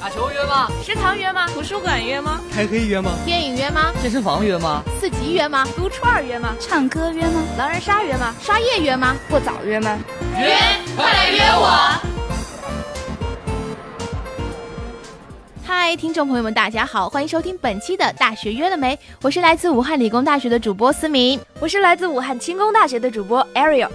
打球约吗？食堂约吗？图书馆约吗？开黑约吗？电影约吗？健身房约吗？四级约吗？撸串约吗？唱歌约吗？狼人杀约吗？刷夜约吗？过早约吗？约，快来约我！嗨，听众朋友们，大家好，欢迎收听本期的《大学约了没》，我是来自武汉理工大学的主播思明，我是来自武汉轻工大学的主播 Ariel。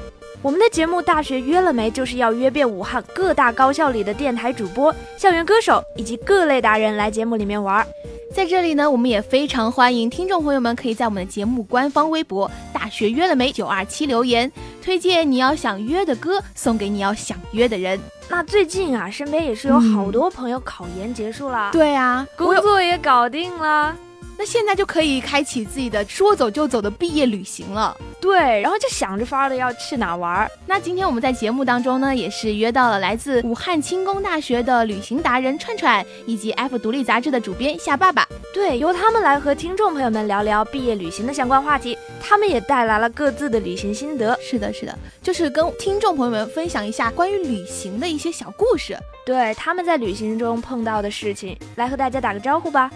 我们的节目《大学约了没》就是要约遍武汉各大高校里的电台主播、校园歌手以及各类达人来节目里面玩。在这里呢，我们也非常欢迎听众朋友们可以在我们的节目官方微博“大学约了没”九二七留言，推荐你要想约的歌，送给你要想约的人。那最近啊，身边也是有好多朋友考研结束了，对啊，工作也搞定了。那现在就可以开启自己的说走就走的毕业旅行了，对，然后就想着法儿的要去哪玩儿。那今天我们在节目当中呢，也是约到了来自武汉轻工大学的旅行达人串串，以及 F 独立杂志的主编夏爸爸，对，由他们来和听众朋友们聊聊毕业旅行的相关话题。他们也带来了各自的旅行心得。是的，是的，就是跟听众朋友们分享一下关于旅行的一些小故事，对他们在旅行中碰到的事情，来和大家打个招呼吧。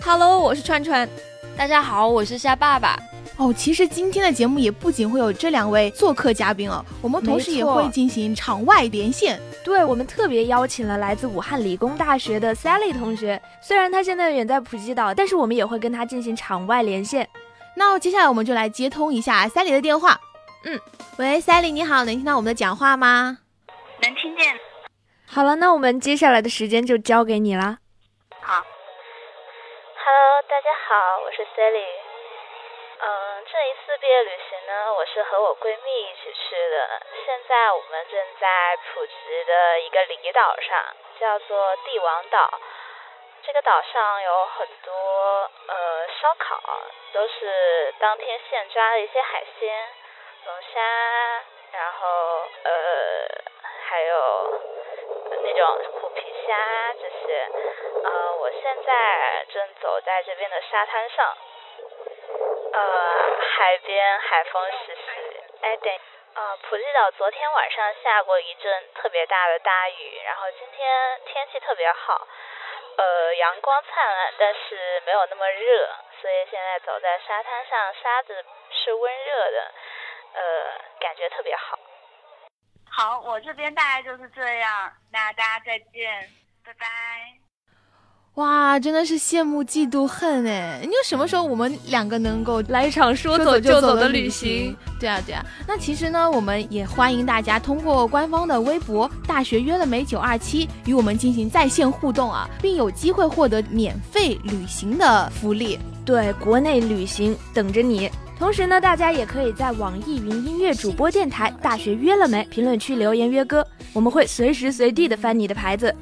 Hello，我是串串。大家好，我是夏爸爸。哦，其实今天的节目也不仅会有这两位做客嘉宾哦，我们同时也会进行场外连线。对，我们特别邀请了来自武汉理工大学的 Sally 同学，虽然他现在远在普吉岛，但是我们也会跟他进行场外连线。那接下来我们就来接通一下 Sally 的电话。嗯，喂，Sally，你好，能听到我们的讲话吗？能听见。好了，那我们接下来的时间就交给你了。好。Hello，大家好，我是 Sally。嗯，这一次毕业旅行呢，我是和我闺蜜一起去的。现在我们正在普吉的一个离岛上，叫做帝王岛。这个岛上有很多呃烧烤，都是当天现抓的一些海鲜，龙虾，然后呃还有那种虎皮虾这些。呃，我现在正走在这边的沙滩上，呃，海边海风习习。哎，等，呃，普吉岛昨天晚上下过一阵特别大的大雨，然后今天天气特别好，呃，阳光灿烂，但是没有那么热，所以现在走在沙滩上，沙子是温热的，呃，感觉特别好。好，我这边大概就是这样，那大家再见，拜拜。哇，真的是羡慕嫉妒恨哎！你说什么时候我们两个能够来一场说走就走的旅行？对啊，对啊。那其实呢，我们也欢迎大家通过官方的微博“大学约了没九二七”与我们进行在线互动啊，并有机会获得免费旅行的福利。对，国内旅行等着你。同时呢，大家也可以在网易云音乐主播电台“大学约了没”评论区留言约歌，我们会随时随地的翻你的牌子。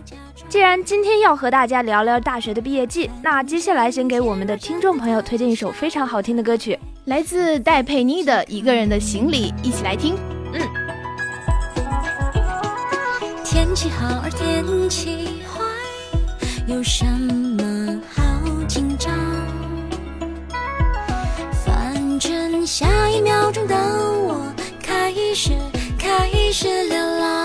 既然今天要和大家聊聊大学的毕业季，那接下来先给我们的听众朋友推荐一首非常好听的歌曲，来自戴佩妮的《一个人的行李》，一起来听。嗯。天气好而天气坏，有什么好紧张？反正下一秒钟的我开始开始流浪。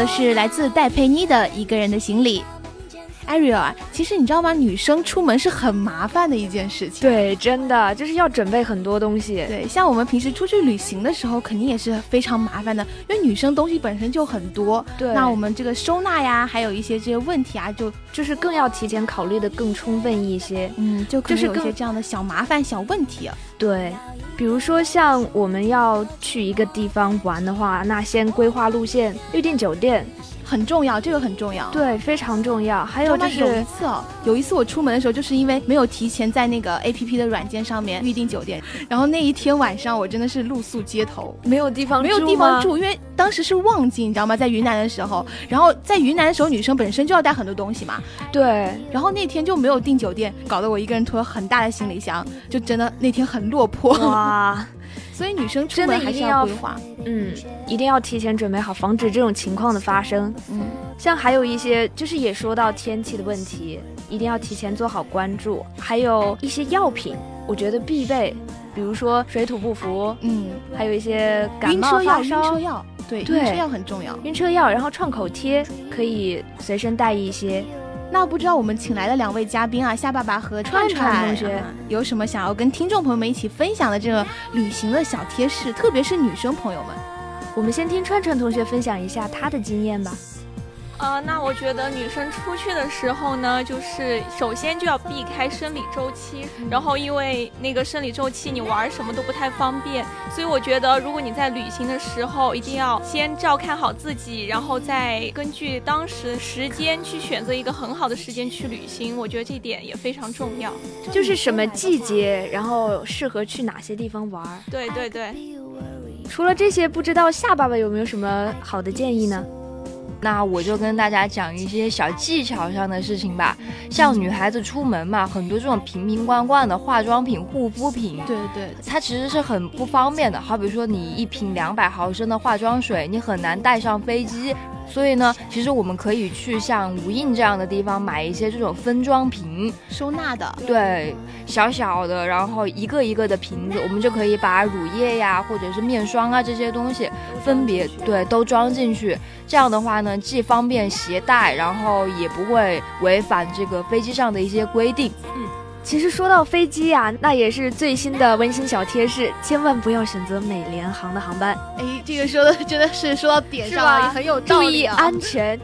的是来自戴佩妮的《一个人的行李》。Ariel，其实你知道吗？女生出门是很麻烦的一件事情。对，真的就是要准备很多东西。对，像我们平时出去旅行的时候，肯定也是非常麻烦的，因为女生东西本身就很多。对，那我们这个收纳呀，还有一些这些问题啊，就就是更要提前考虑的更充分一些。嗯，就就是有一些这样的小麻烦、小问题啊。对，比如说像我们要去一个地方玩的话，那先规划路线、预定酒店。很重要，这个很重要，对，非常重要。还有就是有一次哦，有一次我出门的时候，就是因为没有提前在那个 A P P 的软件上面预订酒店，然后那一天晚上我真的是露宿街头，没有地方没有地方住，因为当时是旺季，你知道吗？在云南的时候，然后在云南的时候，女生本身就要带很多东西嘛，对，然后那天就没有订酒店，搞得我一个人拖了很大的行李箱，就真的那天很落魄哇。所以女生出门还是要规划，嗯，一定要提前准备好，防止这种情况的发生。嗯，像还有一些，就是也说到天气的问题，一定要提前做好关注。还有一些药品，我觉得必备，比如说水土不服，嗯，还有一些感冒发烧，晕车药，对，晕车药很重要，晕车药，然后创口贴可以随身带一些。那不知道我们请来的两位嘉宾啊，夏爸爸和串串同学，有什么想要跟听众朋友们一起分享的这个旅行的小贴士，特别是女生朋友们。我们先听串串同学分享一下他的经验吧。呃，那我觉得女生出去的时候呢，就是首先就要避开生理周期，然后因为那个生理周期你玩什么都不太方便，所以我觉得如果你在旅行的时候，一定要先照看好自己，然后再根据当时时间去选择一个很好的时间去旅行，我觉得这点也非常重要。就是什么季节，然后适合去哪些地方玩？对对对。除了这些，不知道夏爸爸有没有什么好的建议呢？那我就跟大家讲一些小技巧上的事情吧。像女孩子出门嘛，很多这种瓶瓶罐罐的化妆品、护肤品，对对，它其实是很不方便的。好比说，你一瓶两百毫升的化妆水，你很难带上飞机。所以呢，其实我们可以去像无印这样的地方买一些这种分装瓶，收纳的，对，小小的，然后一个一个的瓶子，我们就可以把乳液呀，或者是面霜啊这些东西分别对都装进去。这样的话呢，既方便携带，然后也不会违反这个飞机上的一些规定。嗯。其实说到飞机呀，那也是最新的温馨小贴士，千万不要选择美联航的航班。哎，这个说的真的是说到点上了，很有道理。注意安全。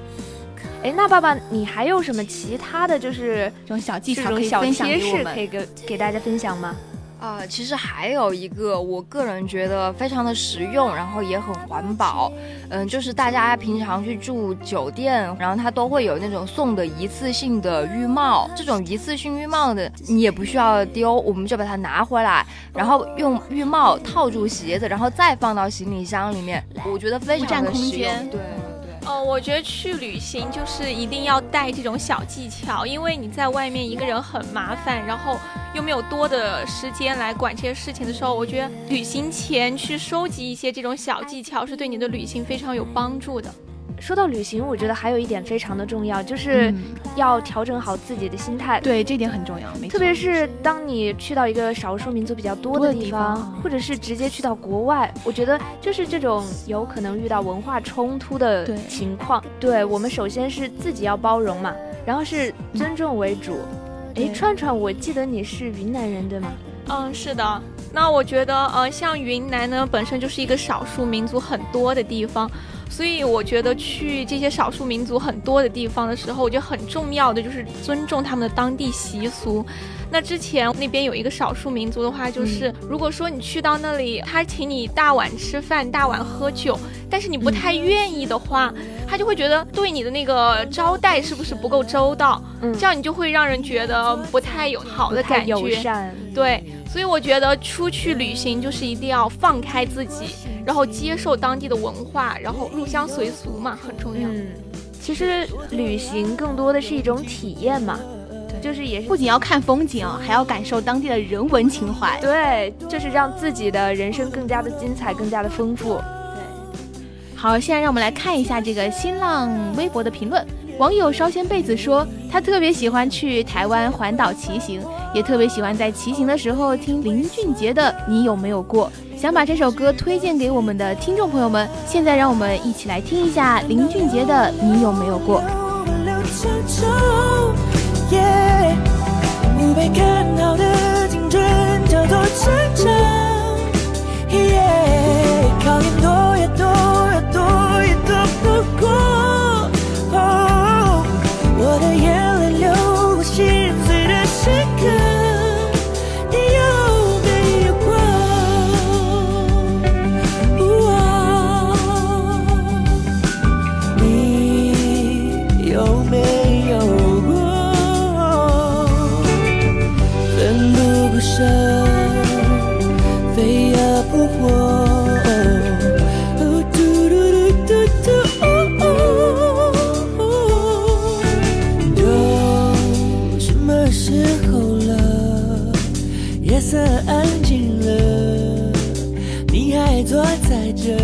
哎，那爸爸，你还有什么其他的就是这种小技巧、可以分享贴士可以给给大家分享吗？啊，其实还有一个，我个人觉得非常的实用，然后也很环保。嗯，就是大家平常去住酒店，然后它都会有那种送的一次性的浴帽。这种一次性浴帽的，你也不需要丢，我们就把它拿回来，然后用浴帽套住鞋子，然后再放到行李箱里面。我觉得非常的实用。对。哦，我觉得去旅行就是一定要带这种小技巧，因为你在外面一个人很麻烦，然后又没有多的时间来管这些事情的时候，我觉得旅行前去收集一些这种小技巧是对你的旅行非常有帮助的。说到旅行，我觉得还有一点非常的重要，就是要调整好自己的心态。对，这点很重要。特别是当你去到一个少数民族比较多的地方，或者是直接去到国外，我觉得就是这种有可能遇到文化冲突的情况。对我们首先是自己要包容嘛，然后是尊重为主。哎，串串，我记得你是云南人对吗？嗯，是的。那我觉得，呃，像云南呢，本身就是一个少数民族很多的地方。所以我觉得去这些少数民族很多的地方的时候，我觉得很重要的就是尊重他们的当地习俗。那之前那边有一个少数民族的话，就是如果说你去到那里，他请你大碗吃饭、大碗喝酒，但是你不太愿意的话，他就会觉得对你的那个招待是不是不够周到？嗯，这样你就会让人觉得不太有好的感觉。友善。对，所以我觉得出去旅行就是一定要放开自己。然后接受当地的文化，然后入乡随俗嘛，很重要。嗯，其实旅行更多的是一种体验嘛，就是也不仅要看风景啊，还要感受当地的人文情怀。对，就是让自己的人生更加的精彩，更加的丰富。对，好，现在让我们来看一下这个新浪微博的评论。网友烧仙贝子说，他特别喜欢去台湾环岛骑行，也特别喜欢在骑行的时候听林俊杰的《你有没有过》，想把这首歌推荐给我们的听众朋友们。现在让我们一起来听一下林俊杰的《你有没有过》。多越多越多越躲不过，夜色安静了，你还坐在这。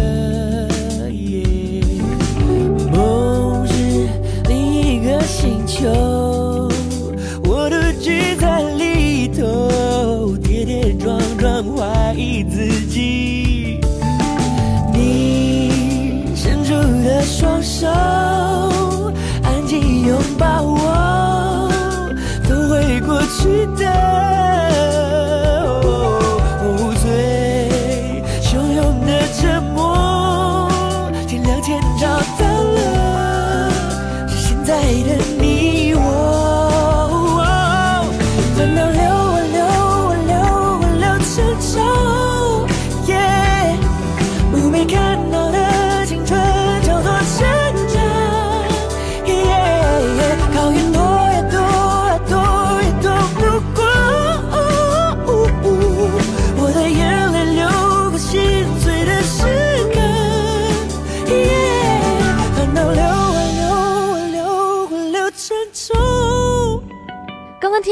梦是另一个星球，我独居在里头，跌跌撞撞怀疑自己。你伸出的双手，安静拥抱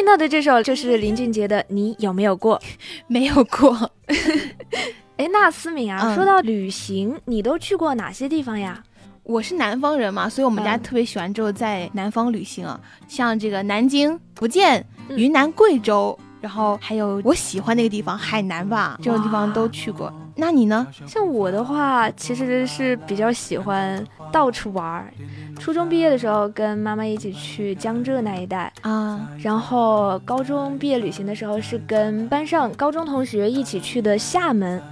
听到的这首就是林俊杰的《你有没有过》。没有过，哎，那思敏啊，嗯说到旅行，你都去过哪些地方呀？我是南方人嘛，所以我们家嗯特别喜欢就在南方旅行啊，像这个南京、福建、嗯云南、贵州，然后还有我喜欢那个地方海南吧，这种地方都去过。那你呢？像我的话，其实是比较喜欢到处玩儿。初中毕业的时候，跟妈妈一起去江浙那一带，啊，然后高中毕业旅行的时候是跟班上高中同学一起去的厦门，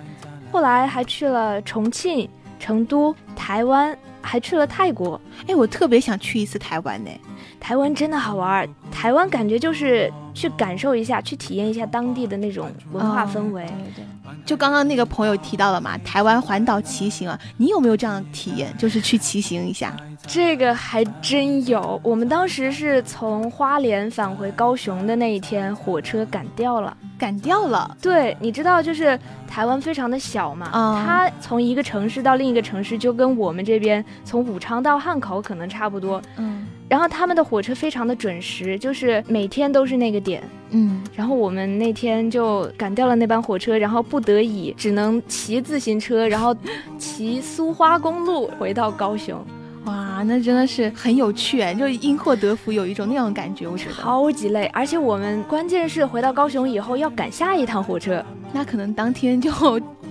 后来还去了重庆、成都、台湾，还去了泰国。哎，我特别想去一次台湾呢。台湾真的好玩儿，台湾感觉就是去感受一下，去体验一下当地的那种文化氛围。哦对对。就刚刚那个朋友提到了嘛，台湾环岛骑行啊，你有没有这样的体验？就是去骑行一下。这个还真有，我们当时是从花莲返回高雄的那一天，火车赶掉了。赶掉了。对，你知道，就是台湾非常的小嘛，嗯它从一个城市到另一个城市，就跟我们这边从武昌到汉口可能差不多。嗯然后他们的火车非常的准时，就是每天都是那个点。嗯，然后我们那天就赶掉了那班火车，然后不得已只能骑自行车，然后骑苏花公路回到高雄。哇，那真的是很有趣哎，就因祸得福，有一种那种感觉，我觉得。超级累，而且我们关键是回到高雄以后要赶下一趟火车，那可能当天就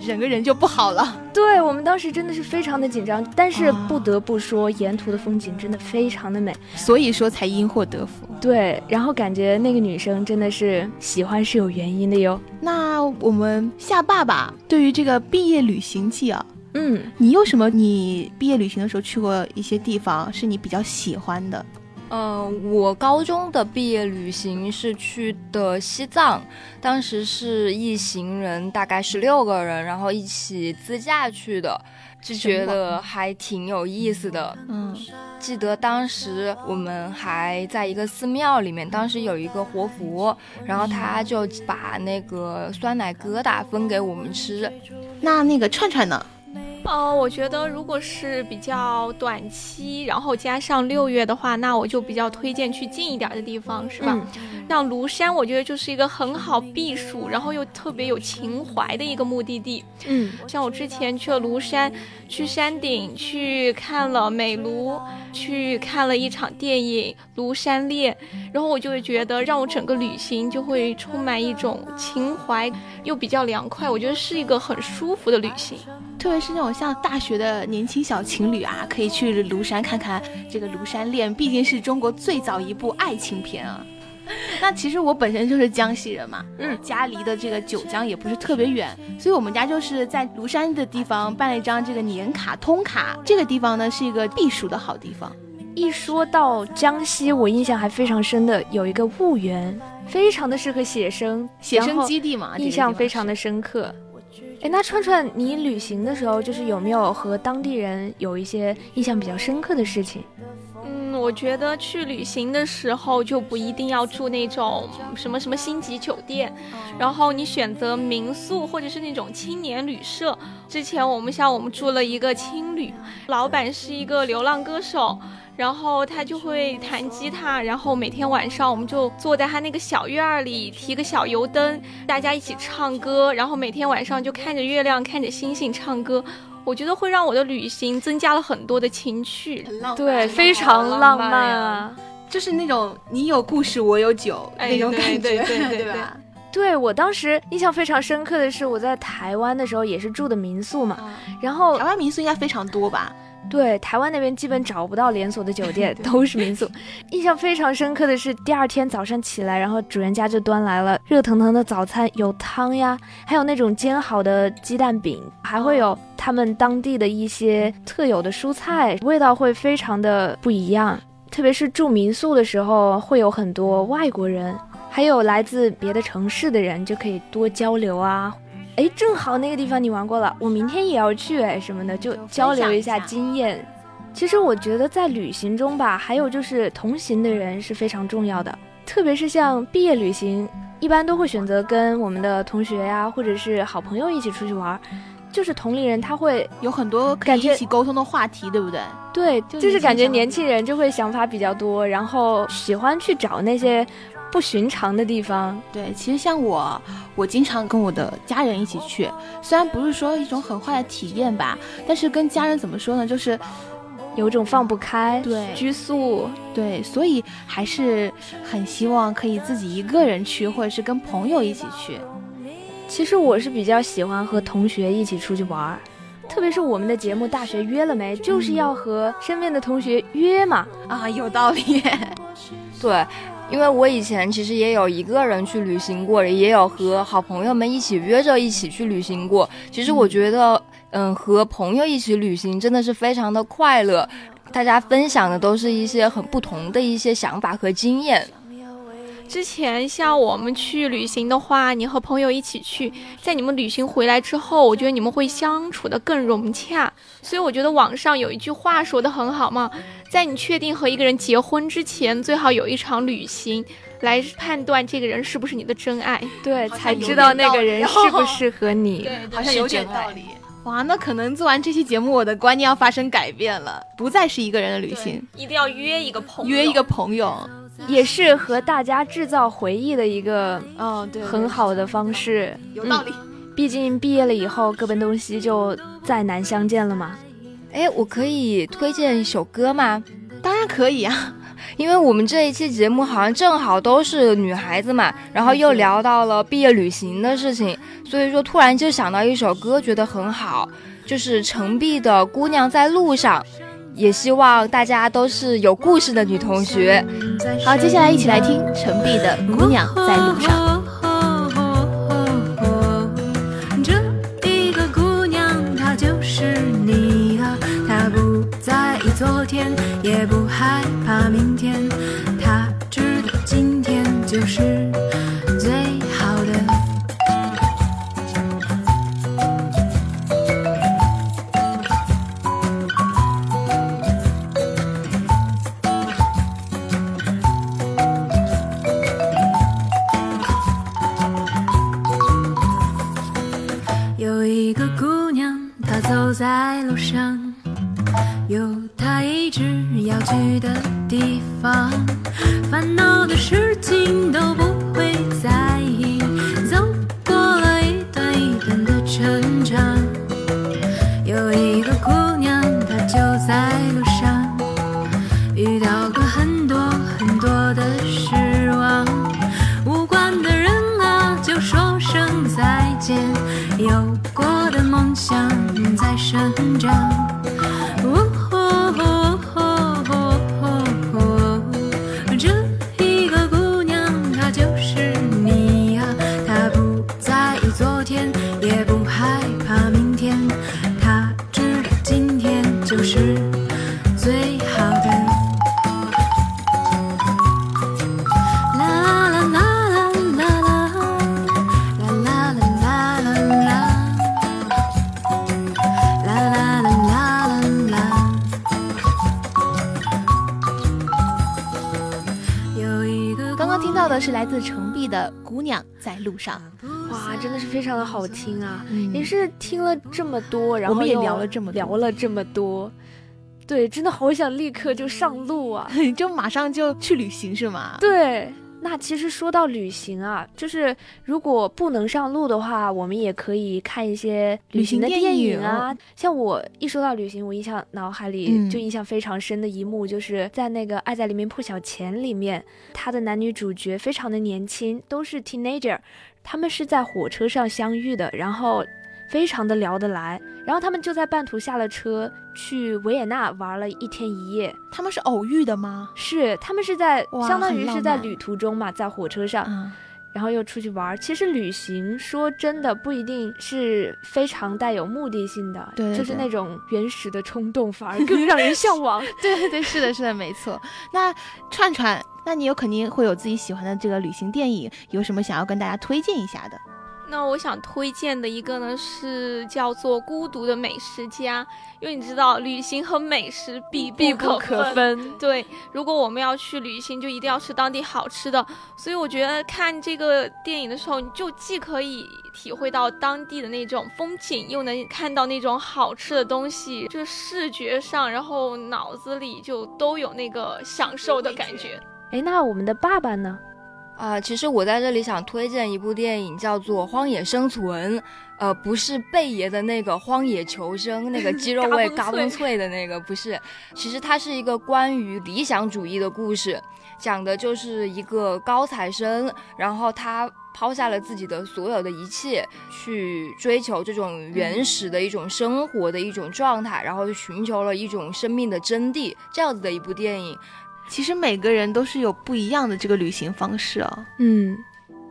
整个人就不好了。对我们当时真的是非常的紧张，但是啊不得不说，沿途的风景真的非常的美。所以说才因祸得福。对，然后感觉那个女生真的是喜欢是有原因的哟。那我们夏爸爸对于这个毕业旅行记啊，嗯，你有什么你毕业旅行的时候去过一些地方是你比较喜欢的？嗯，我高中的毕业旅行是去的西藏，当时是一行人，大概十六个人，然后一起自驾去的，就觉得还挺有意思的。嗯，记得当时我们还在一个寺庙里面，当时有一个活佛，然后他就把那个酸奶疙瘩分给我们吃。那那个串串呢？哦，我觉得如果是比较短期，然后加上六月的话，那我就比较推荐去近一点的地方，是吧？嗯像庐山，我觉得就是一个很好避暑，然后又特别有情怀的一个目的地。嗯，像我之前去了庐山，去山顶去看了美庐，去看了一场电影《庐山恋》，然后我就会觉得让我整个旅行就会充满一种情怀，又比较凉快，我觉得是一个很舒服的旅行。特别是那种像大学的年轻小情侣啊，可以去庐山看看这个《庐山恋》，毕竟是中国最早一部爱情片啊。那其实我本身就是江西人嘛，嗯，家离的这个九江也不是特别远，所以我们家就是在庐山的地方办了一张这个年卡通卡。这个地方呢是一个避暑的好地方。一说到江西，我印象还非常深的有一个婺源，非常的适合写生，写生基地嘛，印象非常的深刻。哎，那串串，你旅行的时候就是有没有和当地人有一些印象比较深刻的事情？嗯我觉得去旅行的时候就不一定要住那种什么什么星级酒店，然后你选择民宿或者是那种青年旅社。之前我们像我们住了一个青旅，老板是一个流浪歌手，然后他就会弹吉他，然后每天晚上我们就坐在他那个小院儿里，提个小油灯，大家一起唱歌，然后每天晚上就看着月亮，看着星星唱歌。我觉得会让我的旅行增加了很多的情趣，对，非常浪漫啊，就是那种你有故事我有酒那种感觉，对对 对吧？对我当时印象非常深刻的是，我在台湾的时候也是住的民宿嘛，然后台湾民宿应该非常多吧？对，台湾那边基本找不到连锁的酒店，都是民宿。印象非常深刻的是，第二天早上起来，然后主人家就端来了热腾腾的早餐，有汤呀，还有那种煎好的鸡蛋饼，还会有他们当地的一些特有的蔬菜，味道会非常的不一样。特别是住民宿的时候，会有很多外国人，还有来自别的城市的人，就可以多交流啊。哎，正好那个地方你玩过了，我明天也要去哎，什么的就交流一下经验。其实我觉得在旅行中吧，还有就是同行的人是非常重要的，特别是像毕业旅行，一般都会选择跟我们的同学呀，或者是好朋友一起出去玩。就是同龄人他会有很多感觉一起沟通的话题，对不对？对，就是感觉年轻人就会想法比较多，然后喜欢去找那些。不寻常的地方，对，其实像我，我经常跟我的家人一起去，虽然不是说一种很坏的体验吧，但是跟家人怎么说呢，就是有种放不开，对，拘束，对，所以还是很希望可以自己一个人去，或者是跟朋友一起去。其实我是比较喜欢和同学一起出去玩儿，特别是我们的节目《大学约了没》，就是要和身边的同学约嘛。啊，有道理，对。因为我以前其实也有一个人去旅行过，也有和好朋友们一起约着一起去旅行过。其实我觉得，嗯，和朋友一起旅行真的是非常的快乐，大家分享的都是一些很不同的一些想法和经验。之前像我们去旅行的话，你和朋友一起去，在你们旅行回来之后，我觉得你们会相处的更融洽。所以我觉得网上有一句话说的很好嘛，在你确定和一个人结婚之前，最好有一场旅行，来判断这个人是不是你的真爱，对，才知道那个人适不适合你。对，好像有点道理。哇，那可能做完这期节目，我的观念要发生改变了，不再是一个人的旅行，一定要约一个朋友，约一个朋友。也是和大家制造回忆的一个，嗯，对，很好的方式，有道理。毕竟毕业了以后，各奔东西就再难相见了嘛。哎，我可以推荐一首歌吗？当然可以啊，因为我们这一期节目好像正好都是女孩子嘛，然后又聊到了毕业旅行的事情，所以说突然就想到一首歌，觉得很好，就是陈碧的《姑娘在路上》。也希望大家都是有故事的女同学。好，接下来一起来听陈碧的《姑娘在路上》。这一个姑娘，她就是你啊，她不在意昨天，也不害怕明天，她知道今天就是。在路来自程璧的《姑娘在路上》。哇，真的是非常的好听啊！嗯也是听了这么多，然后我们也聊了这么多聊了这么多，对，真的好想立刻就上路啊！就马上就去旅行是吗？对，那其实说到旅行啊，就是如果不能上路的话，我们也可以看一些旅行的电电影影啊。像我一说到旅行，我印象脑海里嗯就印象非常深的一幕，就是在那个《爱在黎明破晓前》里面，他的男女主角非常的年轻，都是 teenager，他们是在火车上相遇的，然后。非常的聊得来，然后他们就在半途下了车，去维也纳玩了一天一夜。他们是偶遇的吗？是，他们是在相当于是在旅途中嘛，在火车上，嗯，然后又出去玩。其实旅行说真的不一定是非常带有目的性的，对对对就是那种原始的冲动反而更 让人向往。对对对，是的，是的，没错。那串串，那你有肯定会有自己喜欢的这个旅行电影，有什么想要跟大家推荐一下的？那我想推荐的一个呢是叫做《孤独的美食家》，因为你知道旅行和美食必必不可可分。对，如果我们要去旅行，就一定要吃当地好吃的。所以我觉得看这个电影的时候，你就既可以体会到当地的那种风景，又能看到那种好吃的东西，就视觉上，然后脑子里就都有那个享受的感觉。哎，那我们的爸爸呢？啊、其实我在这里想推荐一部电影，叫做《荒野生存》。呃，不是贝爷的那个《荒野求生》，那个鸡肉味嘎嘎嘣脆嘣脆的那个，不是。其实它是一个关于理想主义的故事，讲的就是一个高材生，然后他抛下了自己的所有的一切，去追求这种原始的一种生活的一种状态，然后寻求了一种生命的真谛，这样子的一部电影。其实每个人都是有不一样的这个旅行方式哦。嗯，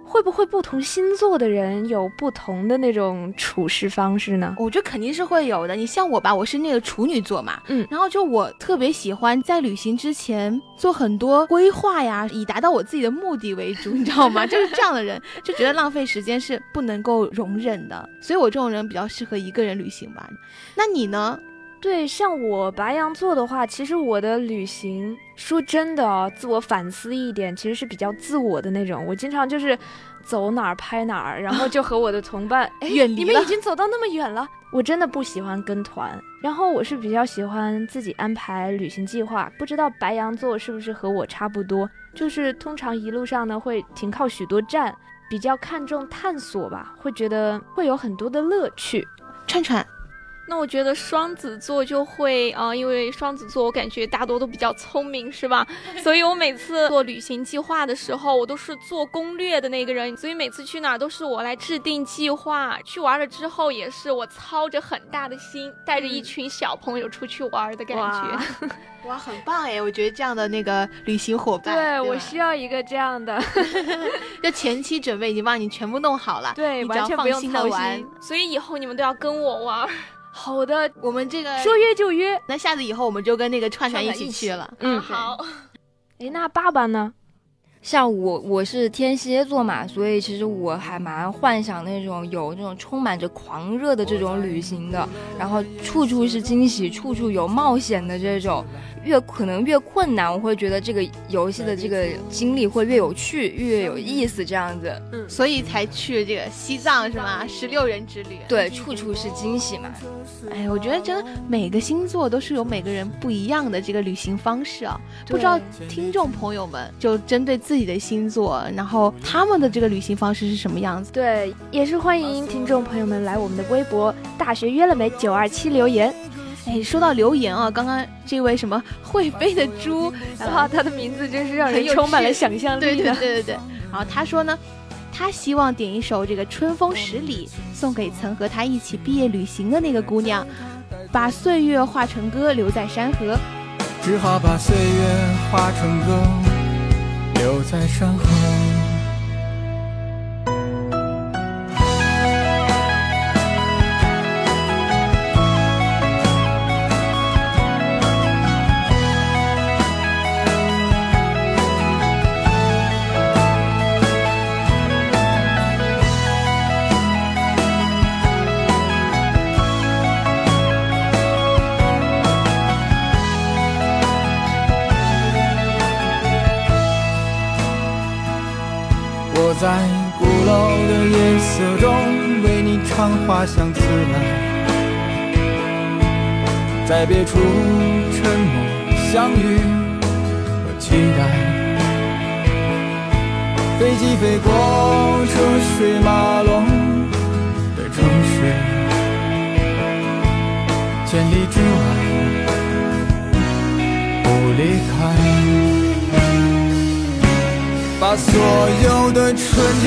会不会不同星座的人有不同的那种处事方式呢？我觉得肯定是会有的。你像我吧，我是那个处女座嘛，嗯然后就我特别喜欢在旅行之前做很多规划呀，以达到我自己的目的为主，你知道吗？就是这样的人，就觉得浪费时间是不能够容忍的，所以我这种人比较适合一个人旅行吧。那你呢？对，像我白羊座的话，其实我的旅行，说真的啊，自我反思一点，其实是比较自我的那种。我经常就是走哪儿拍哪儿，然后就和我的同伴，哎，远离你们已经走到那么远了。我真的不喜欢跟团，然后我是比较喜欢自己安排旅行计划。不知道白羊座是不是和我差不多？就是通常一路上呢会停靠许多站，比较看重探索吧，会觉得会有很多的乐趣。串串，那我觉得双子座就会啊、呃因为双子座我感觉大多都比较聪明，是吧？所以我每次做旅行计划的时候，我都是做攻略的那个人，所以每次去哪儿都是我来制定计划。去玩了之后，也是我操着很大的心，带着一群小朋友出去玩的感觉。哇，很棒哎！我觉得这样的那个旅行伙伴，对我需要一个这样的。就前期准备已经帮你全部弄好了，对你只要完全不用放心的操玩心。所以以后你们都要跟我玩。好的，我们这个说约就约。那下次以后我们就跟那个串串一起去了。嗯，好，哎，那爸爸呢？像我我是天蝎座嘛，所以其实我还蛮幻想那种有那种充满着狂热的这种旅行的，然后处处是惊喜，处处有冒险的这种。越可能越困难，我会觉得这个游戏的这个经历会越有趣，越有意思，这样子。嗯，所以才去这个西藏是吗？十六人之旅。对，处处是惊喜嘛。哎，我觉得真的每个星座都是有每个人不一样的这个旅行方式啊。不知道听众朋友们就针对自己的星座，然后他们的这个旅行方式是什么样子？对，也是欢迎听众朋友们来我们的微博“大学约了没”九二七留言。哎，说到留言啊，刚刚这位什么会飞的猪，哇，他的名字真是让人充满了想象力。对对对对对。然后他说呢，他希望点一首这个《春风十里》，送给曾和他一起毕业旅行的那个姑娘，把岁月化成歌，留在山河。只好把岁月化成歌，留在山河。为你唱花香自来。在别处沉默相遇和期待。飞机飞过车水马龙的城市，千里之外不离开。把所有的春天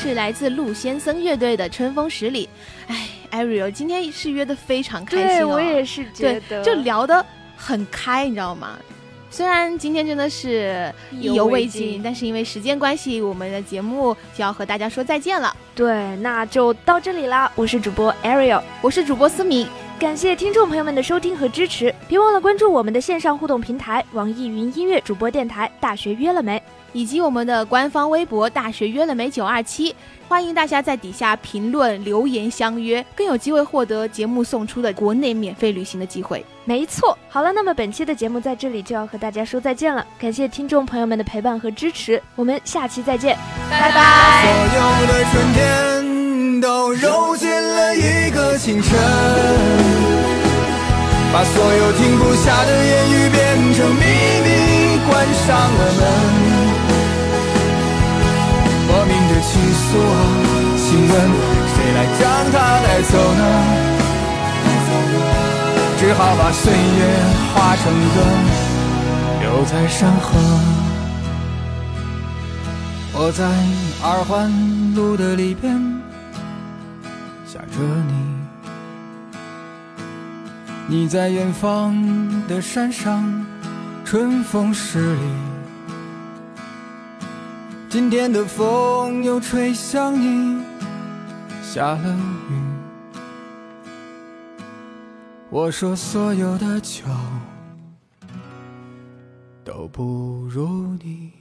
是来自陆先生乐队的《春风十里》。哎，Ariel，今天是约的非常开心哦。对我也是觉得，就聊得很开，你知道吗？虽然今天真的是意犹未尽，但是因为时间关系，我们的节目就要和大家说再见了。对，那就到这里啦。我是主播 Ariel，我是主播思敏。感谢听众朋友们的收听和支持，别忘了关注我们的线上互动平台网易云音乐主播电台《大学约了没》。以及我们的官方微博“大学约了没九二七”，欢迎大家在底下评论留言相约，更有机会获得节目送出的国内免费旅行的机会。没错，好了，那么本期的节目在这里就要和大家说再见了，感谢听众朋友们的陪伴和支持，我们下期再见，拜拜。所有的春天都揉进了一个清晨，把所有停不下的言语变成秘密，关上了门。莫名的情愫啊，请问谁来将它带走呢？只好把岁月化成歌，留在山河。我在二环路的里边想着你，你在远方的山上，春风十里。今天的风又吹向你下了雨。我说所有的酒都不如你。